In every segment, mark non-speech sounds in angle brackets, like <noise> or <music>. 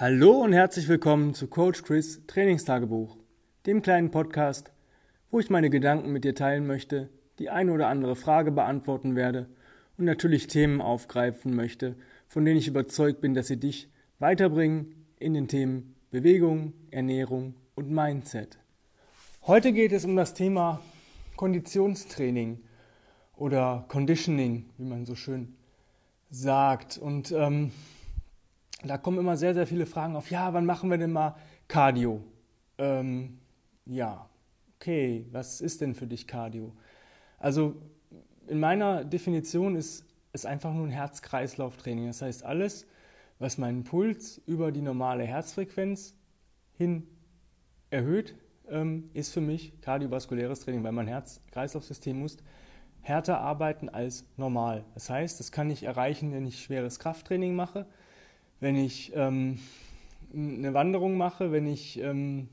Hallo und herzlich willkommen zu Coach Chris Trainingstagebuch, dem kleinen Podcast, wo ich meine Gedanken mit dir teilen möchte, die eine oder andere Frage beantworten werde und natürlich Themen aufgreifen möchte, von denen ich überzeugt bin, dass sie dich weiterbringen in den Themen Bewegung, Ernährung und Mindset. Heute geht es um das Thema Konditionstraining oder Conditioning, wie man so schön sagt. Und ähm, da kommen immer sehr, sehr viele Fragen auf. Ja, wann machen wir denn mal Cardio? Ähm, ja, okay, was ist denn für dich Cardio? Also in meiner Definition ist es einfach nur ein Herz-Kreislauf-Training. Das heißt, alles, was meinen Puls über die normale Herzfrequenz hin erhöht, ähm, ist für mich kardiovaskuläres Training, weil mein Herz-Kreislauf-System muss härter arbeiten als normal. Das heißt, das kann ich erreichen, wenn ich schweres Krafttraining mache wenn ich ähm, eine Wanderung mache, wenn ich ähm,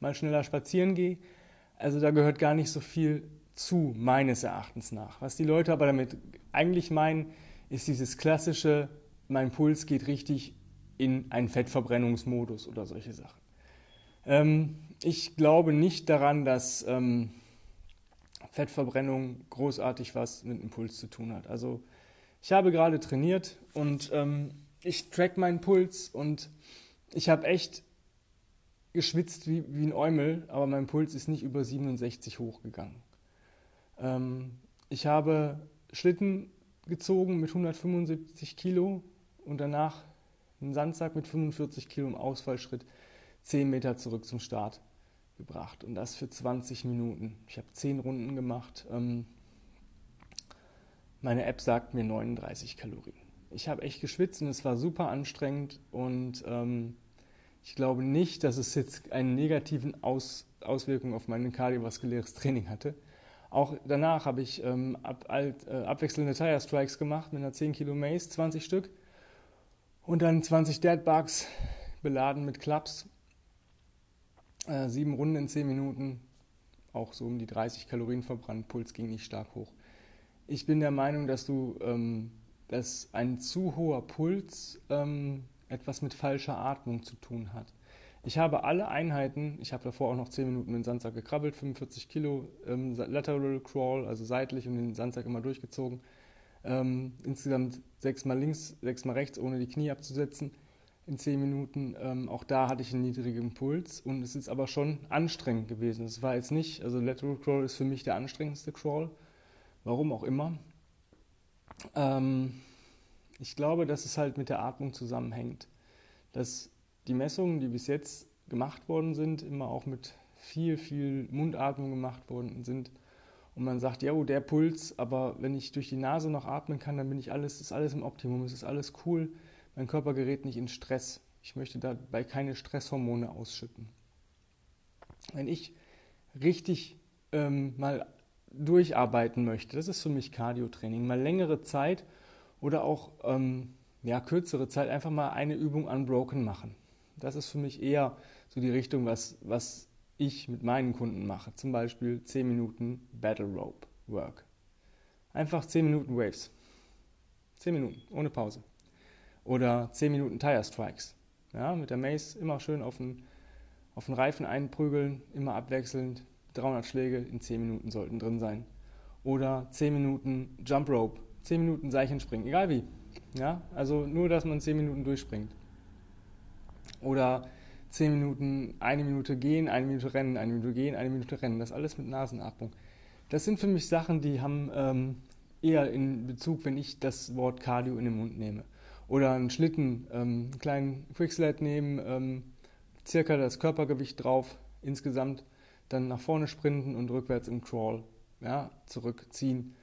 mal schneller spazieren gehe. Also da gehört gar nicht so viel zu, meines Erachtens nach. Was die Leute aber damit eigentlich meinen, ist dieses klassische, mein Puls geht richtig in einen Fettverbrennungsmodus oder solche Sachen. Ähm, ich glaube nicht daran, dass ähm, Fettverbrennung großartig was mit dem Puls zu tun hat. Also ich habe gerade trainiert und ähm, ich track meinen Puls und ich habe echt geschwitzt wie, wie ein Eumel, aber mein Puls ist nicht über 67 hochgegangen. Ähm, ich habe Schlitten gezogen mit 175 Kilo und danach einen Sandsack mit 45 Kilo im Ausfallschritt 10 Meter zurück zum Start gebracht und das für 20 Minuten. Ich habe 10 Runden gemacht. Ähm, meine App sagt mir 39 Kalorien ich habe echt geschwitzt und es war super anstrengend und ähm, ich glaube nicht, dass es jetzt einen negativen Aus, Auswirkung auf mein kardiovaskuläres Training hatte. Auch danach habe ich ähm, ab, alt, äh, abwechselnde Tire Strikes gemacht mit einer 10 Kilo Mace, 20 Stück und dann 20 Deadbugs beladen mit Clubs. Äh, sieben Runden in 10 Minuten, auch so um die 30 Kalorien verbrannt, Puls ging nicht stark hoch. Ich bin der Meinung, dass du ähm, dass ein zu hoher Puls ähm, etwas mit falscher Atmung zu tun hat. Ich habe alle Einheiten, ich habe davor auch noch 10 Minuten mit dem Sandsack gekrabbelt, 45 Kilo ähm, Lateral Crawl, also seitlich und den Sandsack immer durchgezogen. Ähm, insgesamt sechsmal links, sechsmal rechts, ohne die Knie abzusetzen in 10 Minuten. Ähm, auch da hatte ich einen niedrigen Puls und es ist aber schon anstrengend gewesen. Es war jetzt nicht, also Lateral Crawl ist für mich der anstrengendste Crawl, warum auch immer. Ähm, ich glaube, dass es halt mit der Atmung zusammenhängt. Dass die Messungen, die bis jetzt gemacht worden sind, immer auch mit viel, viel Mundatmung gemacht worden sind. Und man sagt, ja, oh, der Puls, aber wenn ich durch die Nase noch atmen kann, dann bin ich alles, ist alles im Optimum, es ist alles cool. Mein Körper gerät nicht in Stress. Ich möchte dabei keine Stresshormone ausschütten. Wenn ich richtig ähm, mal durcharbeiten möchte, das ist für mich Cardio-Training, mal längere Zeit oder auch ähm, ja, kürzere Zeit einfach mal eine Übung unbroken machen. Das ist für mich eher so die Richtung, was, was ich mit meinen Kunden mache. Zum Beispiel 10 Minuten Battle Rope Work. Einfach 10 Minuten Waves. 10 Minuten, ohne Pause. Oder 10 Minuten Tire Strikes. Ja, mit der Mace immer schön auf den, auf den Reifen einprügeln, immer abwechselnd, 300 Schläge in 10 Minuten sollten drin sein. Oder 10 Minuten Jump Rope, 10 Minuten Seichenspringen, egal wie. Ja, also nur, dass man 10 Minuten durchspringt. Oder 10 Minuten, eine Minute gehen, eine Minute rennen, eine Minute gehen, eine Minute rennen. Das alles mit Nasenatmung. Das sind für mich Sachen, die haben ähm, eher in Bezug, wenn ich das Wort Cardio in den Mund nehme. Oder einen Schlitten, ähm, einen kleinen Quickslide nehmen, ähm, circa das Körpergewicht drauf insgesamt dann nach vorne sprinten und rückwärts im Crawl ja, zurückziehen.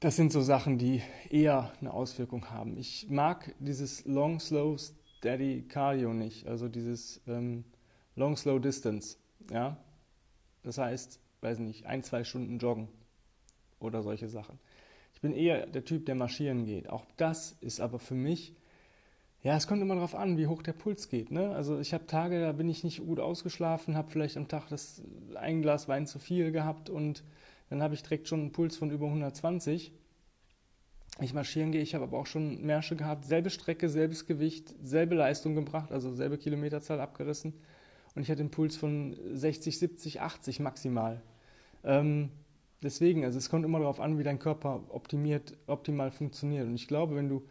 Das sind so Sachen, die eher eine Auswirkung haben. Ich mag dieses Long, Slow, Steady Cardio nicht, also dieses ähm, Long, Slow Distance. Ja? Das heißt, weiß nicht, ein, zwei Stunden joggen oder solche Sachen. Ich bin eher der Typ, der marschieren geht. Auch das ist aber für mich ja, es kommt immer darauf an, wie hoch der Puls geht. Ne? Also ich habe Tage, da bin ich nicht gut ausgeschlafen, habe vielleicht am Tag das ein Glas Wein zu viel gehabt und dann habe ich direkt schon einen Puls von über 120. ich marschieren gehe. Ich habe aber auch schon Märsche gehabt, selbe Strecke, selbes Gewicht, selbe Leistung gebracht, also selbe Kilometerzahl abgerissen. Und ich hatte einen Puls von 60, 70, 80 maximal. Ähm, deswegen, also es kommt immer darauf an, wie dein Körper optimiert, optimal funktioniert. Und ich glaube, wenn du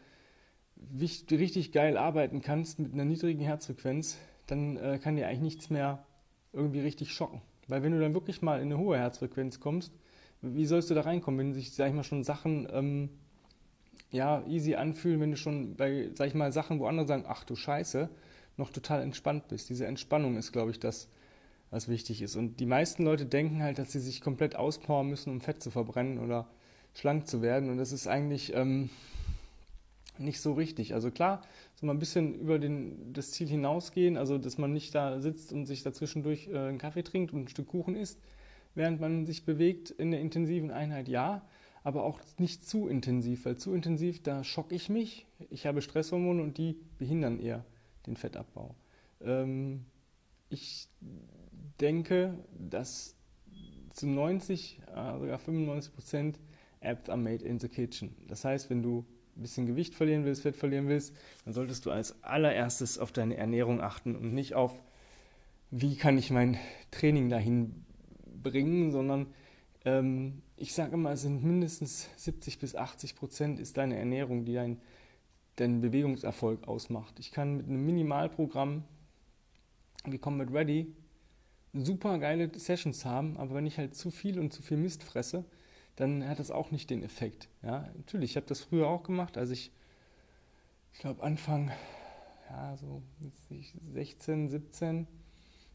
richtig geil arbeiten kannst mit einer niedrigen Herzfrequenz, dann äh, kann dir eigentlich nichts mehr irgendwie richtig schocken. Weil wenn du dann wirklich mal in eine hohe Herzfrequenz kommst, wie sollst du da reinkommen, wenn sich, sag ich mal, schon Sachen ähm, ja, easy anfühlen, wenn du schon bei, sag ich mal, Sachen, wo andere sagen, ach du Scheiße, noch total entspannt bist. Diese Entspannung ist, glaube ich, das, was wichtig ist. Und die meisten Leute denken halt, dass sie sich komplett auspowern müssen, um Fett zu verbrennen oder schlank zu werden. Und das ist eigentlich ähm, nicht so richtig. Also klar, so mal ein bisschen über den, das Ziel hinausgehen, also dass man nicht da sitzt und sich dazwischendurch äh, einen Kaffee trinkt und ein Stück Kuchen isst, während man sich bewegt in der intensiven Einheit, ja aber auch nicht zu intensiv, weil zu intensiv, da schocke ich mich. Ich habe Stresshormone und die behindern eher den Fettabbau. Ähm, ich denke, dass zu 90, äh, sogar 95 Prozent Apps are made in the kitchen. Das heißt, wenn du ein bisschen Gewicht verlieren willst, Fett verlieren willst, dann solltest du als allererstes auf deine Ernährung achten und nicht auf, wie kann ich mein Training dahin bringen, sondern ähm, ich sage immer, es sind mindestens 70 bis 80 Prozent ist deine Ernährung, die dein, deinen Bewegungserfolg ausmacht. Ich kann mit einem Minimalprogramm wie Combat Ready super geile Sessions haben, aber wenn ich halt zu viel und zu viel Mist fresse, dann hat das auch nicht den Effekt. Ja, natürlich, ich habe das früher auch gemacht, als ich, ich glaube Anfang, ja, so 16, 17,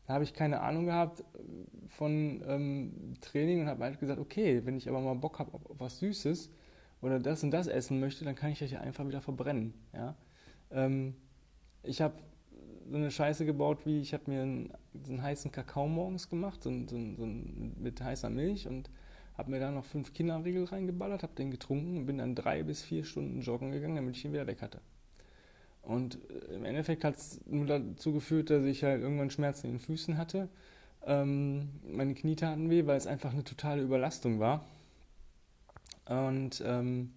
da habe ich keine Ahnung gehabt äh, von ähm, Training und habe halt gesagt, okay, wenn ich aber mal Bock habe auf, was Süßes oder das und das essen möchte, dann kann ich das ja einfach wieder verbrennen. Ja? Ähm, ich habe so eine Scheiße gebaut, wie ich habe mir einen, so einen heißen Kakao morgens gemacht, so, so, so mit heißer Milch und habe mir da noch fünf Kinderriegel reingeballert, habe den getrunken und bin dann drei bis vier Stunden joggen gegangen, damit ich ihn wieder weg hatte. Und äh, im Endeffekt hat es nur dazu geführt, dass ich halt irgendwann Schmerzen in den Füßen hatte. Ähm, meine Knie taten weh, weil es einfach eine totale Überlastung war. Und ähm,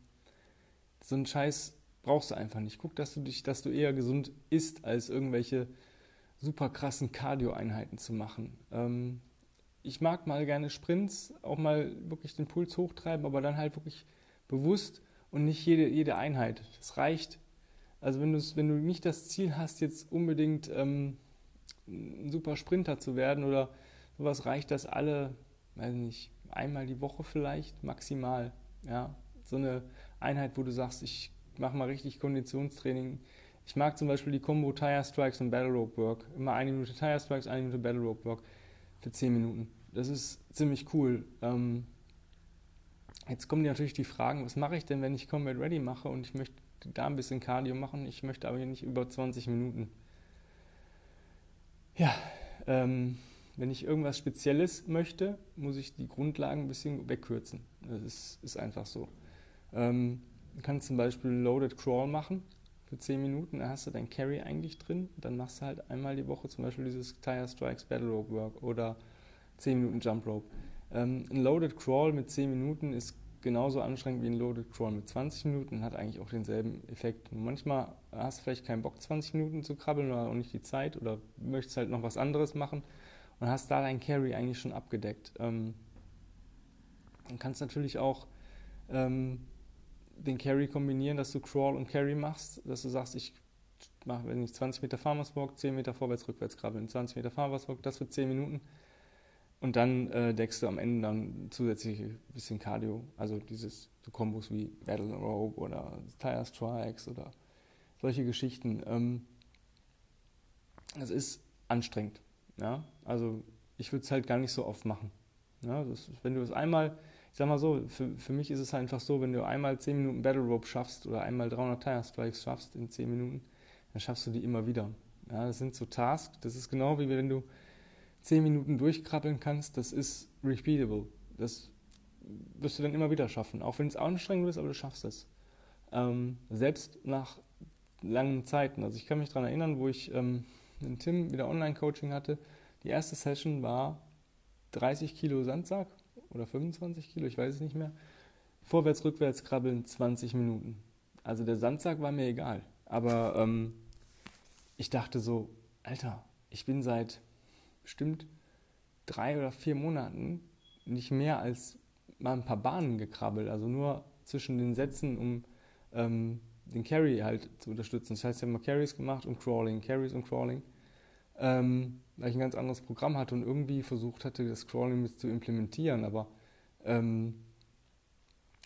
so einen Scheiß brauchst du einfach nicht. Guck, dass du dich, dass du eher gesund isst, als irgendwelche super krassen Cardio-Einheiten zu machen. Ähm, ich mag mal gerne Sprints, auch mal wirklich den Puls hochtreiben, aber dann halt wirklich bewusst und nicht jede, jede Einheit. Das reicht also wenn, wenn du nicht das Ziel hast, jetzt unbedingt ähm, ein super Sprinter zu werden oder sowas, reicht das alle, weiß nicht, einmal die Woche vielleicht, maximal. Ja, so eine Einheit, wo du sagst, ich mache mal richtig Konditionstraining. Ich mag zum Beispiel die Combo Tire Strikes und Battle Rope Work. Immer eine Minute Tire Strikes, eine Minute Battle Rope Work für 10 Minuten. Das ist ziemlich cool. Ähm, jetzt kommen natürlich die Fragen, was mache ich denn, wenn ich Combat Ready mache und ich möchte da ein bisschen Cardio machen. Ich möchte aber hier nicht über 20 Minuten. Ja, ähm, wenn ich irgendwas Spezielles möchte, muss ich die Grundlagen ein bisschen wegkürzen. Das ist, ist einfach so. Ähm, du kannst zum Beispiel Loaded Crawl machen für 10 Minuten, da hast du dein Carry eigentlich drin. Dann machst du halt einmal die Woche zum Beispiel dieses Tire Strikes Battle Rope Work oder 10 Minuten Jump Rope. Ähm, ein Loaded Crawl mit 10 Minuten ist genauso anstrengend wie ein Loaded Crawl mit 20 Minuten und hat eigentlich auch denselben Effekt. Manchmal hast du vielleicht keinen Bock, 20 Minuten zu krabbeln oder auch nicht die Zeit oder möchtest halt noch was anderes machen und hast da dein Carry eigentlich schon abgedeckt. Ähm, du kannst natürlich auch ähm, den Carry kombinieren, dass du Crawl und Carry machst, dass du sagst, ich mache, wenn ich 20 Meter Farmers Walk, 10 Meter vorwärts, rückwärts krabbeln, 20 Meter Farmers Walk, das für 10 Minuten und dann äh, deckst du am Ende dann zusätzlich ein bisschen Cardio, also dieses so Kombos wie Battle Rope oder Tire Strikes oder solche Geschichten. Ähm, ist anstrengend. Ja? Also ich würde es halt gar nicht so oft machen. Ja? Ist, wenn du es einmal, ich sag mal so, für, für mich ist es einfach so, wenn du einmal 10 Minuten Battle Rope schaffst oder einmal 300 Tire Strikes schaffst in 10 Minuten, dann schaffst du die immer wieder. Ja? Das sind so Tasks, das ist genau wie wenn du zehn Minuten durchkrabbeln kannst, das ist repeatable. Das wirst du dann immer wieder schaffen, auch wenn es anstrengend ist, aber du schaffst es. Ähm, selbst nach langen Zeiten. Also ich kann mich daran erinnern, wo ich ähm, mit Tim wieder Online-Coaching hatte. Die erste Session war 30 Kilo Sandsack oder 25 Kilo, ich weiß es nicht mehr, Vorwärts, rückwärts krabbeln 20 Minuten. Also der Sandsack war mir egal. Aber ähm, ich dachte so, Alter, ich bin seit bestimmt drei oder vier Monaten nicht mehr als mal ein paar Bahnen gekrabbelt. Also nur zwischen den Sätzen, um ähm, den Carry halt zu unterstützen. Das heißt, ich habe mal Carries gemacht und Crawling, Carries und Crawling, ähm, weil ich ein ganz anderes Programm hatte und irgendwie versucht hatte, das Crawling mit zu implementieren. Aber ähm,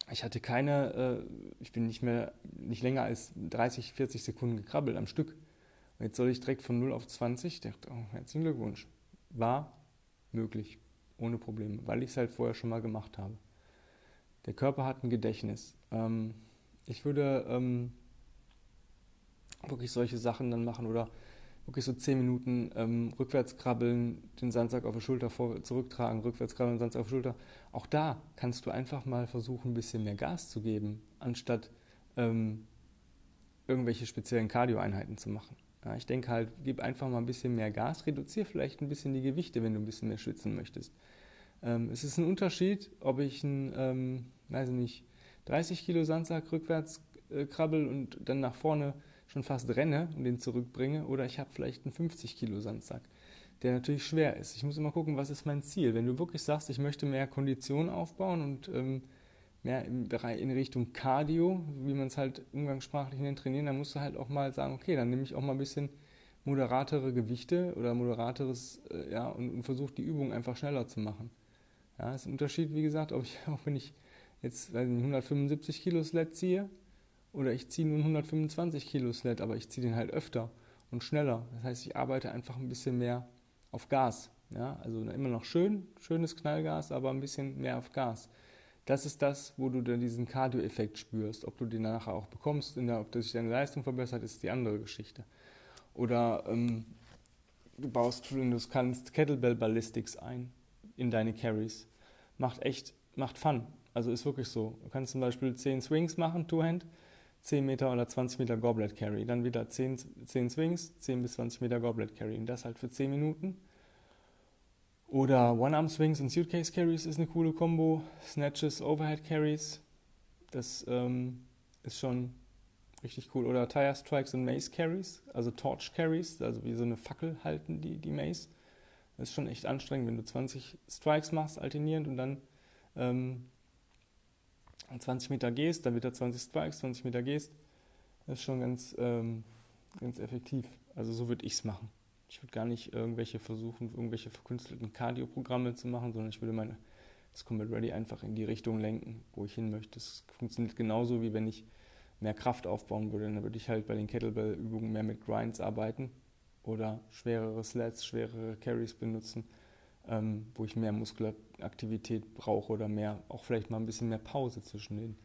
ich hatte keine, äh, ich bin nicht mehr, nicht länger als 30, 40 Sekunden gekrabbelt am Stück. Und jetzt soll ich direkt von 0 auf 20. Ich dachte, oh, herzlichen Glückwunsch. War möglich, ohne Probleme, weil ich es halt vorher schon mal gemacht habe. Der Körper hat ein Gedächtnis. Ähm, ich würde ähm, wirklich solche Sachen dann machen oder wirklich so 10 Minuten ähm, rückwärts krabbeln, den Sandsack auf der Schulter vor, zurücktragen, rückwärts krabbeln, den Sandsack auf der Schulter. Auch da kannst du einfach mal versuchen, ein bisschen mehr Gas zu geben, anstatt ähm, irgendwelche speziellen Cardio-Einheiten zu machen. Ja, ich denke halt, gib einfach mal ein bisschen mehr Gas, reduziere vielleicht ein bisschen die Gewichte, wenn du ein bisschen mehr schwitzen möchtest. Ähm, es ist ein Unterschied, ob ich einen, ähm, weiß nicht, 30 Kilo Sandsack rückwärts äh, krabbel und dann nach vorne schon fast renne und den zurückbringe, oder ich habe vielleicht einen 50 Kilo Sandsack, der natürlich schwer ist. Ich muss immer gucken, was ist mein Ziel. Wenn du wirklich sagst, ich möchte mehr Kondition aufbauen und ähm, mehr im Bereich in Richtung Cardio, wie man es halt umgangssprachlich nennt, trainieren, dann musst du halt auch mal sagen, okay, dann nehme ich auch mal ein bisschen moderatere Gewichte oder moderateres, äh, ja, und, und versuche die Übung einfach schneller zu machen. Ja, ist ein Unterschied, wie gesagt, ob ich, <laughs> auch wenn ich jetzt weiß nicht, 175 Kilo Sled ziehe oder ich ziehe nur 125 Kilo Sled, aber ich ziehe den halt öfter und schneller. Das heißt, ich arbeite einfach ein bisschen mehr auf Gas. Ja, also immer noch schön, schönes Knallgas, aber ein bisschen mehr auf Gas. Das ist das, wo du dann diesen Cardio-Effekt spürst. Ob du den nachher auch bekommst, der, ob sich deine Leistung verbessert, ist die andere Geschichte. Oder ähm, du baust, wenn du es kannst, Kettlebell Ballistics ein in deine Carries. Macht echt, macht Fun. Also ist wirklich so. Du kannst zum Beispiel 10 Swings machen, Two-Hand, 10 Meter oder 20 Meter Goblet Carry. Dann wieder 10, 10 Swings, 10 bis 20 Meter Goblet Carry. Und das halt für 10 Minuten oder One-Arm-Swings und Suitcase-Carries ist eine coole Kombo. Snatches, Overhead-Carries, das ähm, ist schon richtig cool. Oder Tire Strikes und Mace-Carries, also Torch-Carries, also wie so eine Fackel halten die, die Mace. Das ist schon echt anstrengend, wenn du 20 Strikes machst, alternierend und dann ähm, 20 Meter gehst, dann wieder 20 Strikes, 20 Meter gehst. Das ist schon ganz, ähm, ganz effektiv. Also so würde ich es machen. Ich würde gar nicht irgendwelche versuchen, irgendwelche verkünstelten Cardio-Programme zu machen, sondern ich würde meine das Combat Ready einfach in die Richtung lenken, wo ich hin möchte. Das funktioniert genauso, wie wenn ich mehr Kraft aufbauen würde. Dann würde ich halt bei den Kettlebell-Übungen mehr mit Grinds arbeiten oder schwerere Slats, schwerere Carries benutzen, ähm, wo ich mehr Muskelaktivität brauche oder mehr, auch vielleicht mal ein bisschen mehr Pause zwischen den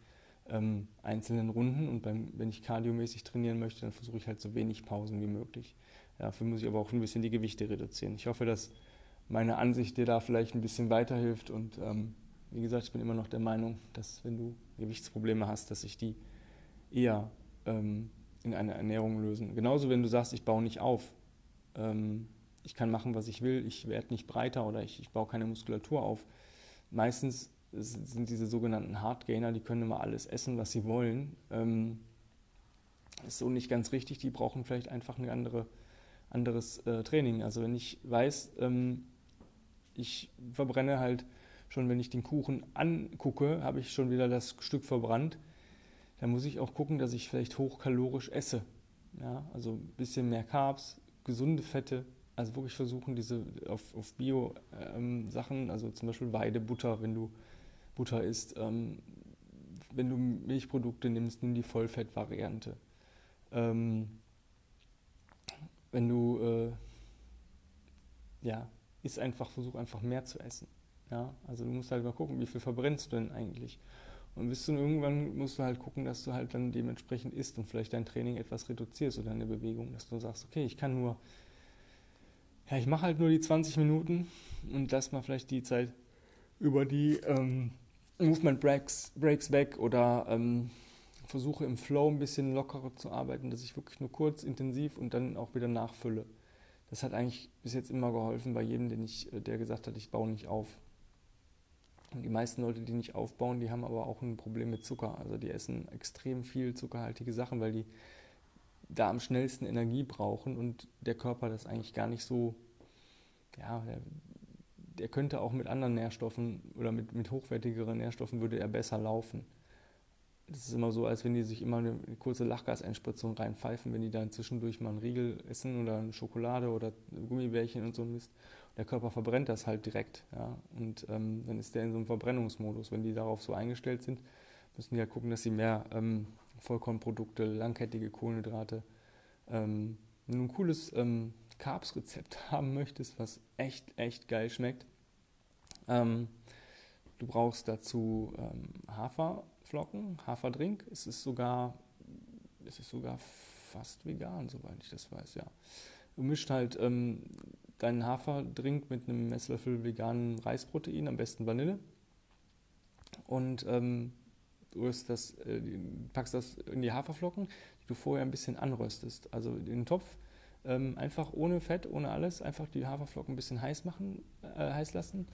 ähm, einzelnen Runden. Und beim, wenn ich kardiomäßig trainieren möchte, dann versuche ich halt so wenig Pausen wie möglich. Dafür muss ich aber auch ein bisschen die Gewichte reduzieren. Ich hoffe, dass meine Ansicht dir da vielleicht ein bisschen weiterhilft. Und ähm, wie gesagt, ich bin immer noch der Meinung, dass wenn du Gewichtsprobleme hast, dass sich die eher ähm, in eine Ernährung lösen. Genauso, wenn du sagst, ich baue nicht auf. Ähm, ich kann machen, was ich will, ich werde nicht breiter oder ich, ich baue keine Muskulatur auf. Meistens sind diese sogenannten Hardgainer, die können immer alles essen, was sie wollen. Ähm, ist so nicht ganz richtig, die brauchen vielleicht einfach eine andere anderes äh, Training. Also wenn ich weiß, ähm, ich verbrenne halt schon, wenn ich den Kuchen angucke, habe ich schon wieder das Stück verbrannt. Dann muss ich auch gucken, dass ich vielleicht hochkalorisch esse. Ja, also ein bisschen mehr Carbs, gesunde Fette. Also wirklich versuchen, diese auf, auf Bio-Sachen, ähm, also zum Beispiel Weidebutter, wenn du Butter isst, ähm, wenn du Milchprodukte nimmst, nimm die Vollfettvariante. Ähm, wenn du, äh, ja, isst einfach, versuch einfach mehr zu essen. Ja, also du musst halt mal gucken, wie viel verbrennst du denn eigentlich. Und bis du irgendwann musst du halt gucken, dass du halt dann dementsprechend isst und vielleicht dein Training etwas reduzierst oder deine Bewegung, dass du sagst, okay, ich kann nur, ja, ich mache halt nur die 20 Minuten und lass mal vielleicht die Zeit über die ähm, Movement Breaks, Breaks weg oder ähm, versuche im Flow ein bisschen lockerer zu arbeiten, dass ich wirklich nur kurz, intensiv und dann auch wieder nachfülle. Das hat eigentlich bis jetzt immer geholfen bei jedem, den ich, äh, der gesagt hat, ich baue nicht auf. Und die meisten Leute, die nicht aufbauen, die haben aber auch ein Problem mit Zucker. Also die essen extrem viel zuckerhaltige Sachen, weil die da am schnellsten Energie brauchen und der Körper das eigentlich gar nicht so, ja, der, der könnte auch mit anderen Nährstoffen oder mit, mit hochwertigeren Nährstoffen würde er besser laufen. Das ist immer so, als wenn die sich immer eine kurze Lachgaseinspritzung reinpfeifen, wenn die dann zwischendurch mal einen Riegel essen oder eine Schokolade oder Gummibärchen und so Mist. Der Körper verbrennt das halt direkt. Ja? Und ähm, dann ist der in so einem Verbrennungsmodus. Wenn die darauf so eingestellt sind, müssen die ja gucken, dass sie mehr ähm, Vollkornprodukte, langkettige Kohlenhydrate, ähm, wenn du ein cooles ähm, Carbs-Rezept <laughs> haben möchtest, was echt, echt geil schmeckt, ähm, du brauchst dazu ähm, Haferflocken, Haferdrink. Es ist sogar, es ist sogar fast vegan, soweit ich das weiß, ja. Du mischt halt ähm, deinen Haferdrink mit einem Messlöffel veganen Reisprotein, am besten Vanille. Und ähm, du das, äh, packst das in die Haferflocken, die du vorher ein bisschen anröstest. Also in den Topf ähm, einfach ohne Fett, ohne alles, einfach die Haferflocken ein bisschen heiß machen, äh, heiß lassen.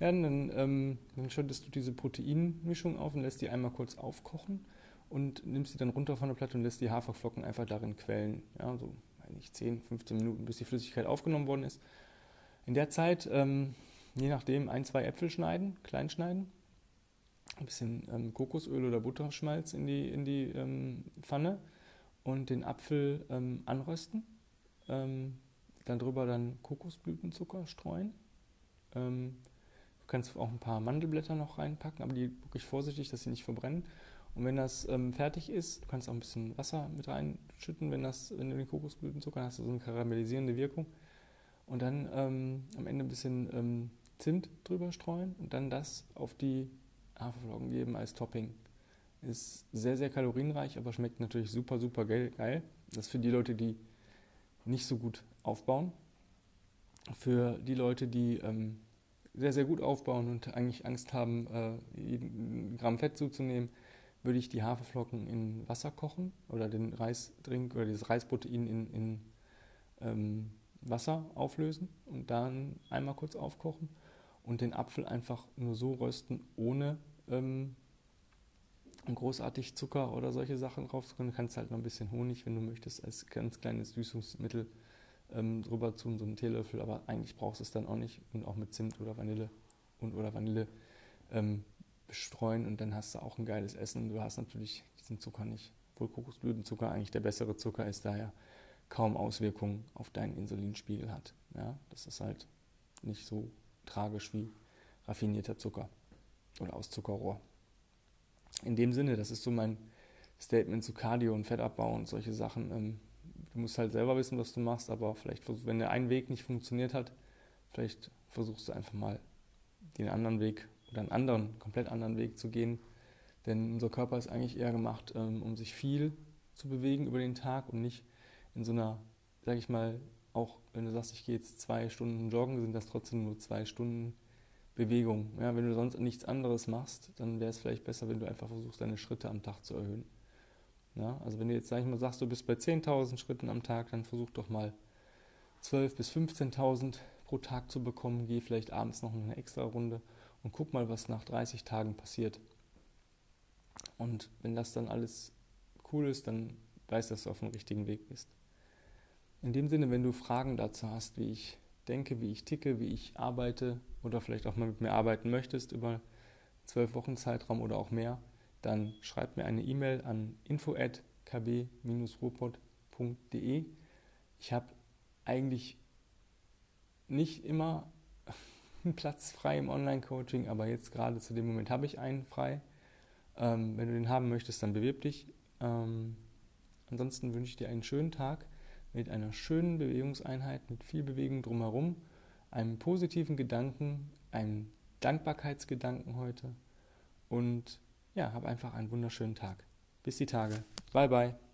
Ja, dann, ähm, dann schüttest du diese Proteinmischung auf und lässt die einmal kurz aufkochen und nimmst sie dann runter von der Platte und lässt die Haferflocken einfach darin quellen. Ja, so eigentlich 10, 15 Minuten, bis die Flüssigkeit aufgenommen worden ist. In der Zeit, ähm, je nachdem, ein, zwei Äpfel schneiden, klein schneiden, ein bisschen ähm, Kokosöl oder Butterschmalz in die, in die ähm, Pfanne und den Apfel ähm, anrösten. Ähm, dann drüber dann Kokosblütenzucker streuen. Du kannst auch ein paar Mandelblätter noch reinpacken, aber die wirklich vorsichtig, dass sie nicht verbrennen. Und wenn das ähm, fertig ist, du kannst auch ein bisschen Wasser mit reinschütten, wenn, das, wenn du den Kokosblütenzucker hast, du so eine karamellisierende Wirkung. Und dann ähm, am Ende ein bisschen ähm, Zimt drüber streuen und dann das auf die Haferflocken geben als Topping. Ist sehr, sehr kalorienreich, aber schmeckt natürlich super, super geil. Das ist für die Leute, die nicht so gut aufbauen. Für die Leute, die ähm, sehr, sehr gut aufbauen und eigentlich Angst haben, äh, jeden Gramm Fett zuzunehmen, würde ich die Haferflocken in Wasser kochen oder den Reisdrink oder dieses Reisprotein in, in ähm, Wasser auflösen und dann einmal kurz aufkochen und den Apfel einfach nur so rösten, ohne ähm, großartig Zucker oder solche Sachen drauf zu können. Du kannst halt noch ein bisschen Honig, wenn du möchtest, als ganz kleines Süßungsmittel ähm, drüber tun, so einen Teelöffel, aber eigentlich brauchst du es dann auch nicht und auch mit Zimt oder Vanille und oder Vanille ähm, bestreuen und dann hast du auch ein geiles Essen. Du hast natürlich diesen Zucker nicht, obwohl Kokosblütenzucker eigentlich der bessere Zucker ist, daher kaum Auswirkungen auf deinen Insulinspiegel hat. Ja, das ist halt nicht so tragisch wie raffinierter Zucker oder aus Zuckerrohr. In dem Sinne, das ist so mein Statement zu Cardio und Fettabbau und solche Sachen. Ähm, du musst halt selber wissen, was du machst, aber vielleicht, wenn der ein Weg nicht funktioniert hat, vielleicht versuchst du einfach mal den anderen Weg oder einen anderen, komplett anderen Weg zu gehen. Denn unser Körper ist eigentlich eher gemacht, ähm, um sich viel zu bewegen über den Tag und nicht in so einer, sag ich mal, auch wenn du sagst, ich gehe jetzt zwei Stunden joggen, sind das trotzdem nur zwei Stunden Bewegung. Ja, wenn du sonst nichts anderes machst, dann wäre es vielleicht besser, wenn du einfach versuchst, deine Schritte am Tag zu erhöhen. Ja, also wenn du jetzt, sag ich mal, sagst, du bist bei 10.000 Schritten am Tag, dann versuch doch mal 12.000 bis 15.000 pro Tag zu bekommen. Geh vielleicht abends noch eine extra Runde und guck mal, was nach 30 Tagen passiert. Und wenn das dann alles cool ist, dann weißt du, dass du auf dem richtigen Weg bist. In dem Sinne, wenn du Fragen dazu hast, wie ich denke, wie ich ticke, wie ich arbeite oder vielleicht auch mal mit mir arbeiten möchtest über zwölf Wochen Zeitraum oder auch mehr, dann schreib mir eine E-Mail an info@kb-ruhrpott.de. Ich habe eigentlich nicht immer <laughs> einen Platz frei im Online-Coaching, aber jetzt gerade zu dem Moment habe ich einen frei. Ähm, wenn du den haben möchtest, dann bewirb dich. Ähm, ansonsten wünsche ich dir einen schönen Tag mit einer schönen Bewegungseinheit, mit viel Bewegung drumherum, einem positiven Gedanken, einem Dankbarkeitsgedanken heute und ja, hab einfach einen wunderschönen Tag. Bis die Tage. Bye bye.